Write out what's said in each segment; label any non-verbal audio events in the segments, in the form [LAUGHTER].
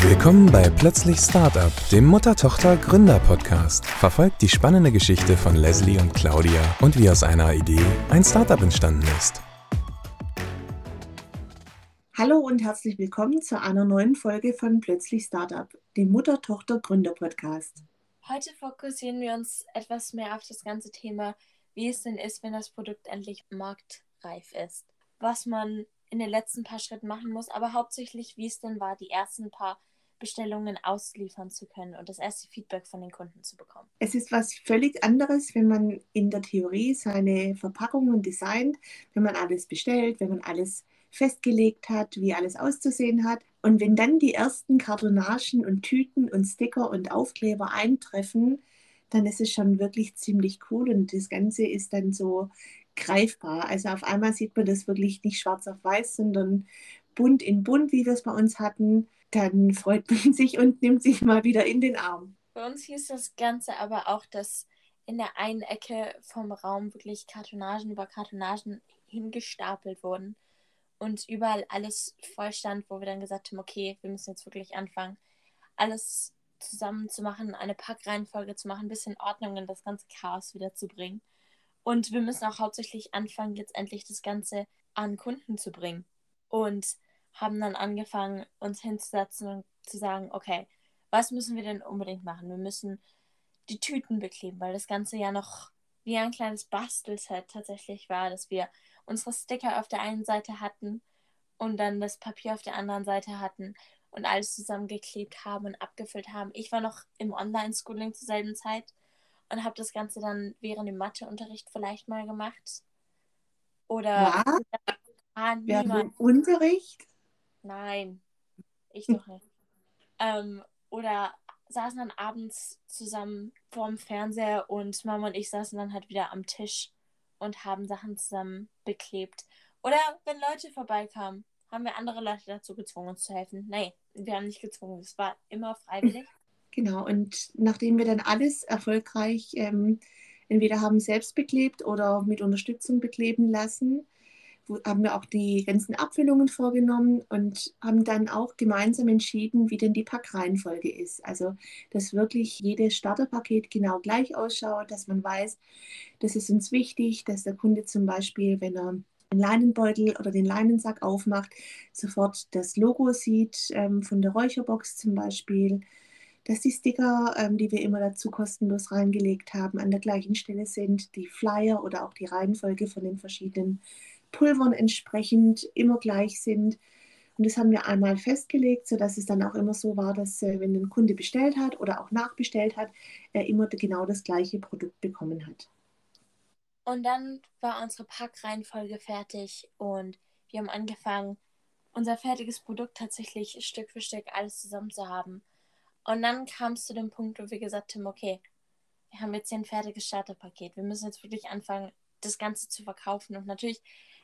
Willkommen bei Plötzlich Startup, dem Mutter-Tochter-Gründer-Podcast. Verfolgt die spannende Geschichte von Leslie und Claudia und wie aus einer Idee ein Startup entstanden ist. Hallo und herzlich willkommen zu einer neuen Folge von Plötzlich Startup, dem Mutter-Tochter-Gründer-Podcast. Heute fokussieren wir uns etwas mehr auf das ganze Thema, wie es denn ist, wenn das Produkt endlich marktreif ist. Was man in den letzten paar Schritten machen muss, aber hauptsächlich, wie es denn war, die ersten paar Bestellungen ausliefern zu können und das erste Feedback von den Kunden zu bekommen. Es ist was völlig anderes, wenn man in der Theorie seine Verpackungen designt, wenn man alles bestellt, wenn man alles festgelegt hat, wie alles auszusehen hat. Und wenn dann die ersten Kartonagen und Tüten und Sticker und Aufkleber eintreffen, dann ist es schon wirklich ziemlich cool und das Ganze ist dann so greifbar. Also auf einmal sieht man das wirklich nicht schwarz auf weiß, sondern bunt in bunt, wie wir es bei uns hatten. Dann freut man [LAUGHS] sich und nimmt sich mal wieder in den Arm. Bei uns hieß das Ganze aber auch, dass in der einen Ecke vom Raum wirklich Kartonagen über Kartonagen hingestapelt wurden und überall alles voll stand, wo wir dann gesagt haben, okay, wir müssen jetzt wirklich anfangen, alles zusammen zu machen, eine Packreihenfolge zu machen, ein bisschen Ordnung in das ganze Chaos wieder zu bringen. Und wir müssen auch hauptsächlich anfangen, jetzt endlich das Ganze an Kunden zu bringen. Und haben dann angefangen, uns hinzusetzen und zu sagen, okay, was müssen wir denn unbedingt machen? Wir müssen die Tüten bekleben, weil das Ganze ja noch wie ein kleines Bastelset tatsächlich war, dass wir unsere Sticker auf der einen Seite hatten und dann das Papier auf der anderen Seite hatten und alles zusammengeklebt haben und abgefüllt haben. Ich war noch im Online-Schooling zur selben Zeit und habe das Ganze dann während dem Matheunterricht vielleicht mal gemacht. Oder ah, während Unterricht? Nein, ich doch nicht. [LAUGHS] ähm, oder saßen dann abends zusammen vorm Fernseher und Mama und ich saßen dann halt wieder am Tisch und haben Sachen zusammen beklebt. Oder wenn Leute vorbeikamen, haben wir andere Leute dazu gezwungen, uns zu helfen. Nee, wir haben nicht gezwungen. Es war immer freiwillig. Genau, und nachdem wir dann alles erfolgreich ähm, entweder haben selbst beklebt oder mit Unterstützung bekleben lassen, haben wir auch die ganzen Abfüllungen vorgenommen und haben dann auch gemeinsam entschieden, wie denn die Packreihenfolge ist. Also, dass wirklich jedes Starterpaket genau gleich ausschaut, dass man weiß, das ist uns wichtig, dass der Kunde zum Beispiel, wenn er den Leinenbeutel oder den Leinensack aufmacht, sofort das Logo sieht ähm, von der Räucherbox zum Beispiel dass die Sticker, ähm, die wir immer dazu kostenlos reingelegt haben, an der gleichen Stelle sind, die Flyer oder auch die Reihenfolge von den verschiedenen Pulvern entsprechend immer gleich sind. Und das haben wir einmal festgelegt, sodass es dann auch immer so war, dass äh, wenn ein Kunde bestellt hat oder auch nachbestellt hat, er immer genau das gleiche Produkt bekommen hat. Und dann war unsere Packreihenfolge fertig und wir haben angefangen, unser fertiges Produkt tatsächlich Stück für Stück alles zusammen zu haben. Und dann kam es zu dem Punkt, wo wir gesagt haben, okay, wir haben jetzt hier ein fertiges Starterpaket. Wir müssen jetzt wirklich anfangen, das Ganze zu verkaufen. Und natürlich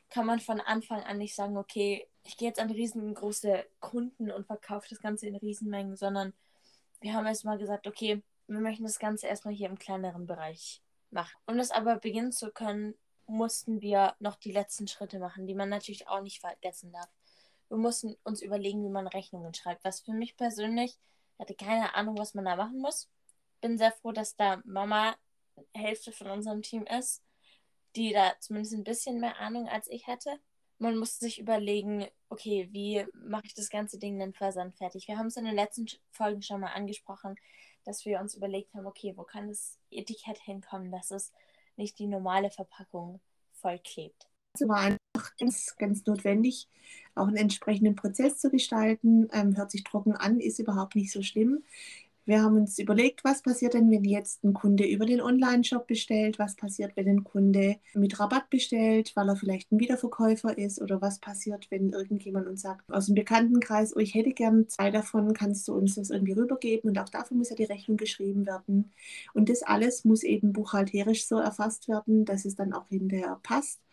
kann man von Anfang an nicht sagen, okay, ich gehe jetzt an riesengroße Kunden und verkaufe das Ganze in Riesenmengen, sondern wir haben erstmal gesagt, okay, wir möchten das Ganze erstmal hier im kleineren Bereich machen. Um das aber beginnen zu können, mussten wir noch die letzten Schritte machen, die man natürlich auch nicht vergessen darf. Wir mussten uns überlegen, wie man Rechnungen schreibt, was für mich persönlich ich hatte keine Ahnung, was man da machen muss. Bin sehr froh, dass da Mama Hälfte von unserem Team ist, die da zumindest ein bisschen mehr Ahnung als ich hatte. Man musste sich überlegen, okay, wie mache ich das ganze Ding denn versandfertig? Wir haben es in den letzten Folgen schon mal angesprochen, dass wir uns überlegt haben, okay, wo kann das Etikett hinkommen, dass es nicht die normale Verpackung vollklebt. Es war einfach ganz, ganz notwendig, auch einen entsprechenden Prozess zu gestalten. Ähm, hört sich trocken an, ist überhaupt nicht so schlimm. Wir haben uns überlegt, was passiert denn, wenn jetzt ein Kunde über den Online-Shop bestellt, was passiert, wenn ein Kunde mit Rabatt bestellt, weil er vielleicht ein Wiederverkäufer ist oder was passiert, wenn irgendjemand uns sagt aus dem Bekanntenkreis, oh, ich hätte gern zwei davon, kannst du uns das irgendwie rübergeben und auch dafür muss ja die Rechnung geschrieben werden. Und das alles muss eben buchhalterisch so erfasst werden, dass es dann auch hinterher passt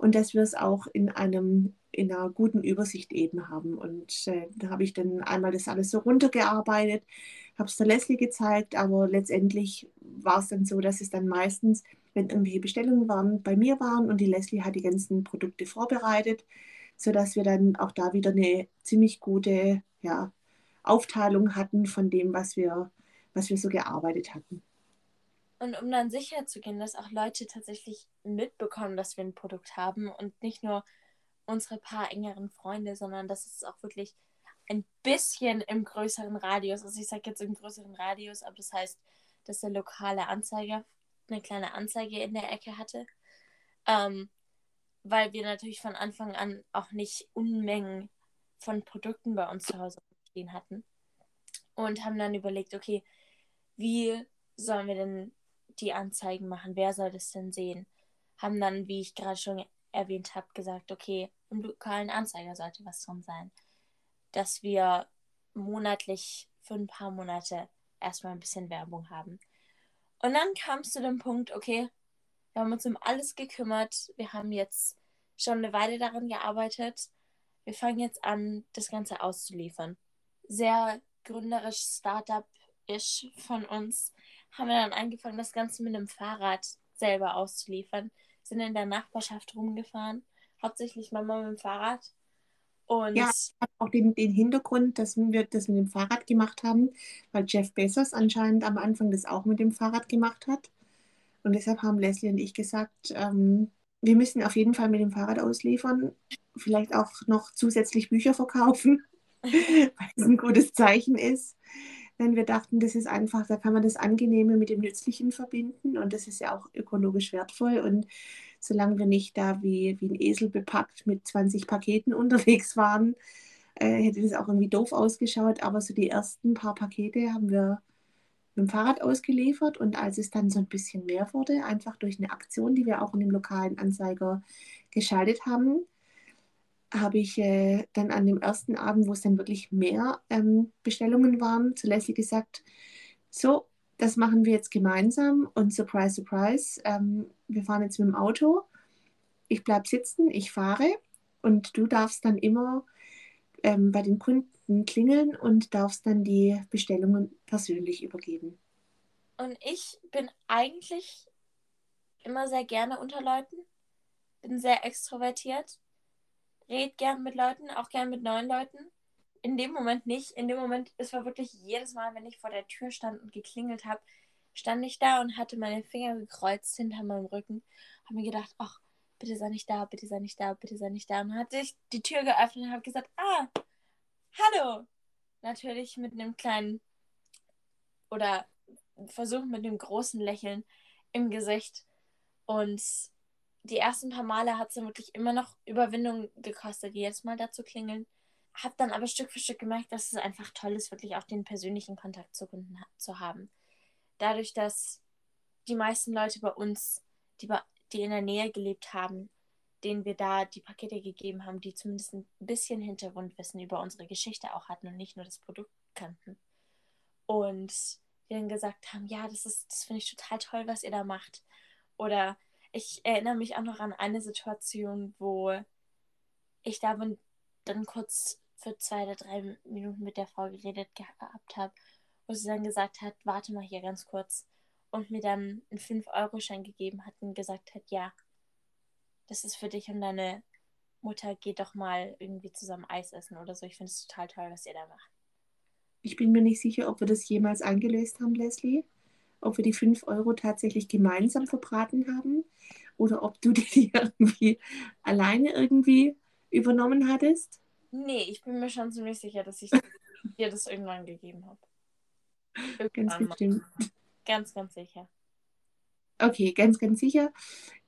und dass wir es auch in einem in einer guten Übersicht eben haben. Und äh, da habe ich dann einmal das alles so runtergearbeitet, habe es der Leslie gezeigt, aber letztendlich war es dann so, dass es dann meistens, wenn irgendwelche Bestellungen waren, bei mir waren und die Leslie hat die ganzen Produkte vorbereitet, sodass wir dann auch da wieder eine ziemlich gute ja, Aufteilung hatten von dem, was wir, was wir so gearbeitet hatten. Und um dann sicher zu gehen, dass auch Leute tatsächlich mitbekommen, dass wir ein Produkt haben und nicht nur unsere paar engeren Freunde, sondern dass es auch wirklich ein bisschen im größeren Radius, also ich sage jetzt im größeren Radius, aber das heißt, dass der lokale Anzeiger eine kleine Anzeige in der Ecke hatte. Ähm, weil wir natürlich von Anfang an auch nicht Unmengen von Produkten bei uns zu Hause stehen hatten. Und haben dann überlegt, okay, wie sollen wir denn die Anzeigen machen? Wer soll das denn sehen? Haben dann, wie ich gerade schon erwähnt habe, gesagt, okay, im lokalen Anzeiger sollte was drin sein. Dass wir monatlich für ein paar Monate erstmal ein bisschen Werbung haben. Und dann kam es zu dem Punkt, okay, wir haben uns um alles gekümmert. Wir haben jetzt schon eine Weile daran gearbeitet. Wir fangen jetzt an, das Ganze auszuliefern. Sehr gründerisch, Startup-isch von uns haben wir dann angefangen, das Ganze mit einem Fahrrad selber auszuliefern. Sind in der Nachbarschaft rumgefahren, hauptsächlich Mama mit dem Fahrrad. Und ja, auch den, den Hintergrund, dass wir das mit dem Fahrrad gemacht haben, weil Jeff Bezos anscheinend am Anfang das auch mit dem Fahrrad gemacht hat. Und deshalb haben Leslie und ich gesagt, ähm, wir müssen auf jeden Fall mit dem Fahrrad ausliefern, vielleicht auch noch zusätzlich Bücher verkaufen, [LAUGHS] weil es ein gutes Zeichen ist. Denn wir dachten, das ist einfach, da kann man das Angenehme mit dem Nützlichen verbinden und das ist ja auch ökologisch wertvoll. Und solange wir nicht da wie, wie ein Esel bepackt mit 20 Paketen [LAUGHS] unterwegs waren, äh, hätte das auch irgendwie doof ausgeschaut. Aber so die ersten paar Pakete haben wir mit dem Fahrrad ausgeliefert und als es dann so ein bisschen mehr wurde, einfach durch eine Aktion, die wir auch in dem lokalen Anzeiger geschaltet haben, habe ich äh, dann an dem ersten Abend, wo es dann wirklich mehr ähm, Bestellungen waren, zu Leslie gesagt, so, das machen wir jetzt gemeinsam und surprise, surprise, ähm, wir fahren jetzt mit dem Auto, ich bleibe sitzen, ich fahre und du darfst dann immer ähm, bei den Kunden klingeln und darfst dann die Bestellungen persönlich übergeben. Und ich bin eigentlich immer sehr gerne unter Leuten, bin sehr extrovertiert, red gern mit Leuten, auch gern mit neuen Leuten. In dem Moment nicht. In dem Moment, es war wirklich jedes Mal, wenn ich vor der Tür stand und geklingelt habe, stand ich da und hatte meine Finger gekreuzt hinter meinem Rücken. Habe mir gedacht, ach, bitte sei nicht da, bitte sei nicht da, bitte sei nicht da. Und hatte ich die Tür geöffnet und habe gesagt, ah, hallo. Natürlich mit einem kleinen oder versucht mit einem großen Lächeln im Gesicht. Und die ersten paar Male hat es wirklich immer noch Überwindung gekostet, jedes Mal da zu klingeln. Hab dann aber Stück für Stück gemerkt, dass es einfach toll ist, wirklich auch den persönlichen Kontakt zu Kunden zu haben. Dadurch, dass die meisten Leute bei uns, die bei die in der Nähe gelebt haben, denen wir da die Pakete gegeben haben, die zumindest ein bisschen Hintergrundwissen über unsere Geschichte auch hatten und nicht nur das Produkt kannten. Und wir dann gesagt haben, ja, das ist, das finde ich total toll, was ihr da macht. Oder ich erinnere mich auch noch an eine Situation, wo ich da dann kurz für zwei oder drei Minuten mit der Frau geredet gehabt habe, wo sie dann gesagt hat, warte mal hier ganz kurz und mir dann einen 5-Euro-Schein gegeben hat und gesagt hat, ja, das ist für dich und deine Mutter, geht doch mal irgendwie zusammen Eis essen oder so. Ich finde es total toll, was ihr da macht. Ich bin mir nicht sicher, ob wir das jemals eingelöst haben, Leslie. Ob wir die 5 Euro tatsächlich gemeinsam verbraten haben oder ob du [LAUGHS] die irgendwie alleine irgendwie übernommen hattest. Nee, ich bin mir schon ziemlich sicher, dass ich dir das irgendwann gegeben habe. Ganz bestimmt. Ganz, ganz sicher. Okay, ganz, ganz sicher.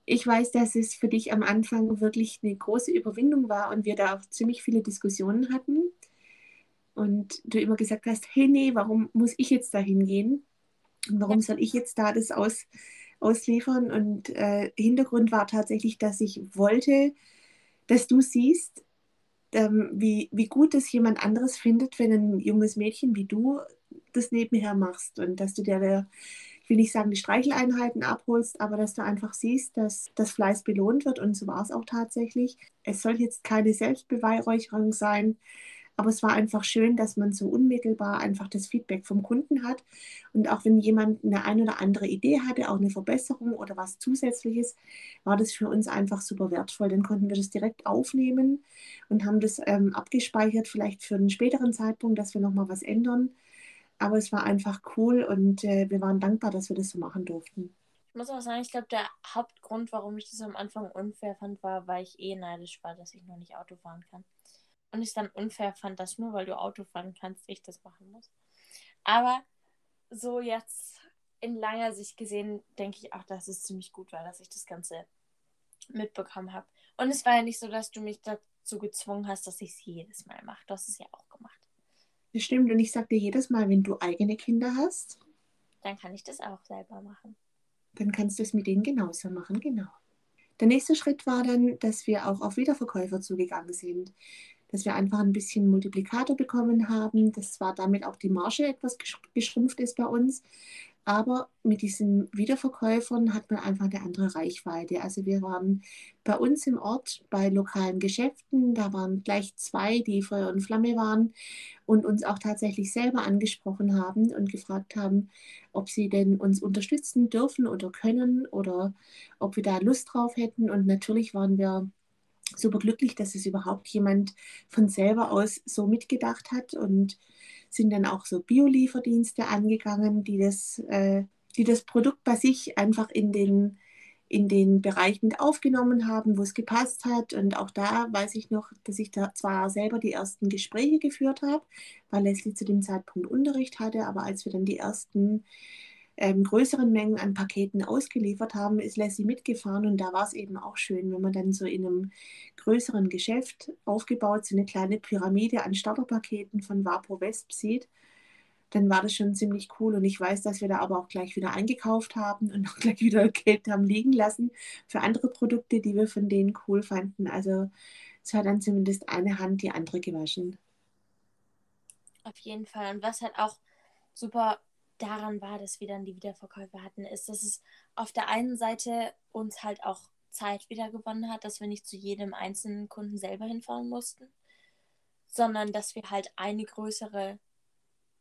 Ich weiß, dass es für dich am Anfang wirklich eine große Überwindung war und wir da auch ziemlich viele Diskussionen hatten. Und du immer gesagt hast, hey, nee, warum muss ich jetzt da hingehen? Und warum ja. soll ich jetzt da das aus, ausliefern? Und äh, Hintergrund war tatsächlich, dass ich wollte, dass du siehst, ähm, wie, wie gut es jemand anderes findet, wenn ein junges Mädchen wie du das nebenher machst und dass du dir, ich will nicht sagen, die Streicheleinheiten abholst, aber dass du einfach siehst, dass das Fleiß belohnt wird und so war es auch tatsächlich. Es soll jetzt keine Selbstbeweihräucherung sein, Aber es war einfach schön, dass man so unmittelbar einfach das Feedback vom Kunden hat. Und auch wenn jemand eine ein oder andere Idee hatte, auch eine Verbesserung oder was Zusätzliches, war das für uns einfach super wertvoll. Dann konnten wir das direkt aufnehmen und haben das ähm, abgespeichert, vielleicht für einen späteren Zeitpunkt, dass wir nochmal was ändern. Aber es war einfach cool und äh, wir waren dankbar, dass wir das so machen durften. Ich muss auch sagen, ich glaube, der Hauptgrund, warum ich das am Anfang unfair fand, war, weil ich eh neidisch war, dass ich noch nicht Auto fahren kann und ich dann unfair fand, dass nur weil du Auto fahren kannst, ich das machen muss. Aber so jetzt in langer Sicht gesehen, denke ich auch, dass es ziemlich gut war, dass ich das Ganze mitbekommen habe. Und es war ja nicht so, dass du mich dazu gezwungen hast, dass ich es jedes Mal mache. Du hast es ja auch gemacht. Das stimmt. Und ich sage dir jedes Mal, wenn du eigene Kinder hast, dann kann ich das auch selber machen. Dann kannst du es mit denen genauso machen, genau. Der nächste Schritt war dann, dass wir auch auf Wiederverkäufer zugegangen sind dass wir einfach ein bisschen Multiplikator bekommen haben. Das war damit auch die Marge etwas geschrumpft ist bei uns. Aber mit diesen Wiederverkäufern hat man einfach eine andere Reichweite. Also wir waren bei uns im Ort bei lokalen Geschäften, da waren gleich zwei, die Feuer und Flamme waren und uns auch tatsächlich selber angesprochen haben und gefragt haben, ob sie denn uns unterstützen dürfen oder können oder ob wir da Lust drauf hätten. Und natürlich waren wir super glücklich, dass es überhaupt jemand von selber aus so mitgedacht hat und sind dann auch so Biolieferdienste angegangen, die das, äh, die das Produkt bei sich einfach in den, in den Bereich mit aufgenommen haben, wo es gepasst hat. Und auch da weiß ich noch, dass ich da zwar selber die ersten Gespräche geführt habe, weil Leslie zu dem Zeitpunkt Unterricht hatte, aber als wir dann die ersten ähm, größeren Mengen an Paketen ausgeliefert haben, ist Lassie mitgefahren und da war es eben auch schön, wenn man dann so in einem größeren Geschäft aufgebaut so eine kleine Pyramide an Starterpaketen von Vapor Wesp sieht, dann war das schon ziemlich cool und ich weiß, dass wir da aber auch gleich wieder eingekauft haben und auch gleich wieder Geld haben liegen lassen für andere Produkte, die wir von denen cool fanden. Also es hat dann zumindest eine Hand die andere gewaschen. Auf jeden Fall. Und was halt auch super daran war, dass wir dann die Wiederverkäufe hatten, ist, dass es auf der einen Seite uns halt auch Zeit wieder gewonnen hat, dass wir nicht zu jedem einzelnen Kunden selber hinfahren mussten, sondern dass wir halt eine größere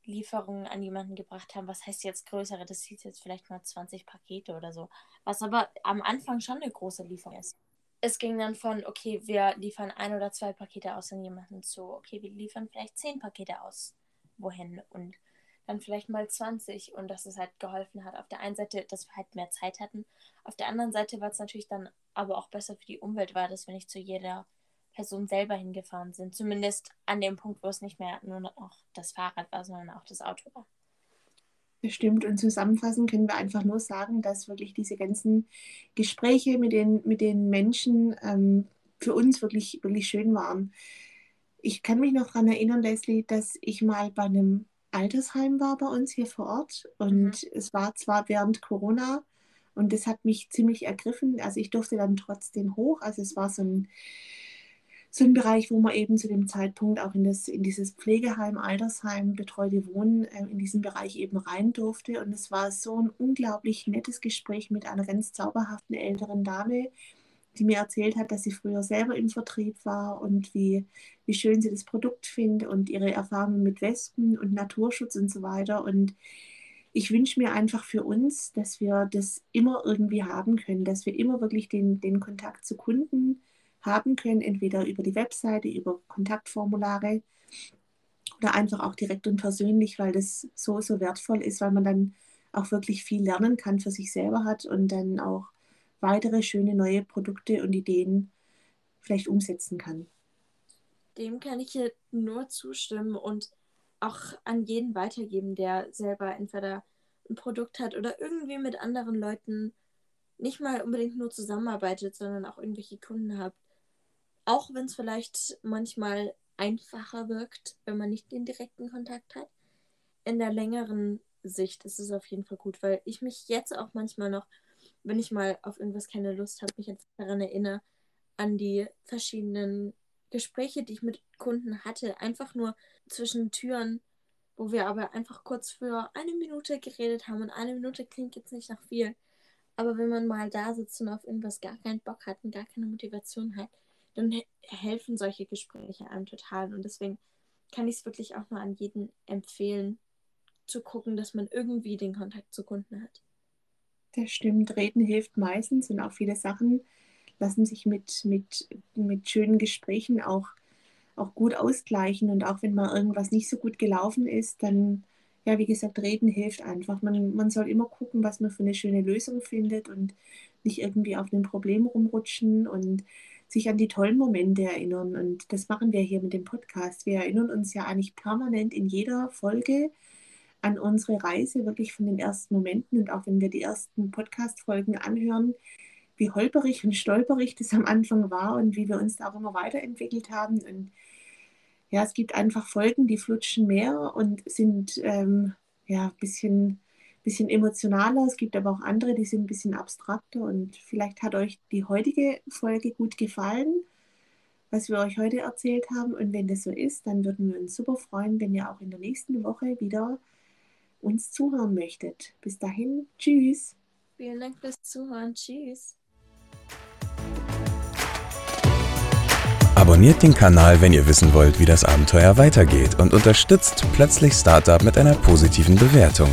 Lieferung an jemanden gebracht haben. Was heißt jetzt größere? Das hieß jetzt vielleicht mal 20 Pakete oder so. Was aber am Anfang schon eine große Lieferung ist. Es ging dann von, okay, wir liefern ein oder zwei Pakete aus an jemanden zu, okay, wir liefern vielleicht zehn Pakete aus. Wohin? Und dann vielleicht mal 20 und dass es halt geholfen hat. Auf der einen Seite, dass wir halt mehr Zeit hatten. Auf der anderen Seite war es natürlich dann aber auch besser für die Umwelt war, dass wir nicht zu jeder Person selber hingefahren sind. Zumindest an dem Punkt, wo es nicht mehr nur noch das Fahrrad war, sondern auch das Auto war. Das stimmt. Und zusammenfassend können wir einfach nur sagen, dass wirklich diese ganzen Gespräche mit den, mit den Menschen ähm, für uns wirklich, wirklich schön waren. Ich kann mich noch daran erinnern, Leslie, dass ich mal bei einem Altersheim war bei uns hier vor Ort und mhm. es war zwar während Corona und das hat mich ziemlich ergriffen. Also ich durfte dann trotzdem hoch. Also es war so ein, so ein Bereich, wo man eben zu dem Zeitpunkt auch in, das, in dieses Pflegeheim, Altersheim, betreute Wohnen äh, in diesen Bereich eben rein durfte. Und es war so ein unglaublich nettes Gespräch mit einer ganz zauberhaften älteren Dame, die mir erzählt hat, dass sie früher selber im Vertrieb war und wie, wie schön sie das Produkt findet und ihre Erfahrungen mit Wespen und Naturschutz und so weiter. Und ich wünsche mir einfach für uns, dass wir das immer irgendwie haben können, dass wir immer wirklich den, den Kontakt zu Kunden haben können, entweder über die Webseite, über Kontaktformulare oder einfach auch direkt und persönlich, weil das so, so wertvoll ist, weil man dann auch wirklich viel lernen kann für sich selber hat und dann auch weitere schöne neue Produkte und Ideen vielleicht umsetzen kann. Dem kann ich hier nur zustimmen und auch an jeden weitergeben, der selber entweder ein Produkt hat oder irgendwie mit anderen Leuten nicht mal unbedingt nur zusammenarbeitet, sondern auch irgendwelche Kunden hat. Auch wenn es vielleicht manchmal einfacher wirkt, wenn man nicht den direkten Kontakt hat. In der längeren Sicht ist es auf jeden Fall gut, weil ich mich jetzt auch manchmal noch wenn ich mal auf irgendwas keine Lust habe, mich jetzt daran erinnere, an die verschiedenen Gespräche, die ich mit Kunden hatte, einfach nur zwischen Türen, wo wir aber einfach kurz für eine Minute geredet haben und eine Minute klingt jetzt nicht nach viel. Aber wenn man mal da sitzt und auf irgendwas gar keinen Bock hat und gar keine Motivation hat, dann helfen solche Gespräche einem total. Und deswegen kann ich es wirklich auch nur an jeden empfehlen, zu gucken, dass man irgendwie den Kontakt zu Kunden hat. Das stimmt. Reden hilft meistens und auch viele Sachen lassen sich mit, mit, mit schönen Gesprächen auch, auch gut ausgleichen. Und auch wenn mal irgendwas nicht so gut gelaufen ist, dann, ja, wie gesagt, reden hilft einfach. Man, man soll immer gucken, was man für eine schöne Lösung findet und nicht irgendwie auf einem Problem rumrutschen und sich an die tollen Momente erinnern. Und das machen wir hier mit dem Podcast. Wir erinnern uns ja eigentlich permanent in jeder Folge an unsere Reise, wirklich von den ersten Momenten. Und auch wenn wir die ersten Podcast-Folgen anhören, wie holperig und stolperig das am Anfang war und wie wir uns da auch immer weiterentwickelt haben. Und ja, es gibt einfach Folgen, die flutschen mehr und sind ähm, ja ein bisschen bisschen emotionaler. Es gibt aber auch andere, die sind ein bisschen abstrakter. Und vielleicht hat euch die heutige Folge gut gefallen, was wir euch heute erzählt haben. Und wenn das so ist, dann würden wir uns super freuen, wenn ihr auch in der nächsten Woche wieder uns zuhören möchtet. Bis dahin, tschüss. Vielen Dank fürs Zuhören. Tschüss. Abonniert den Kanal, wenn ihr wissen wollt, wie das Abenteuer weitergeht und unterstützt plötzlich Startup mit einer positiven Bewertung.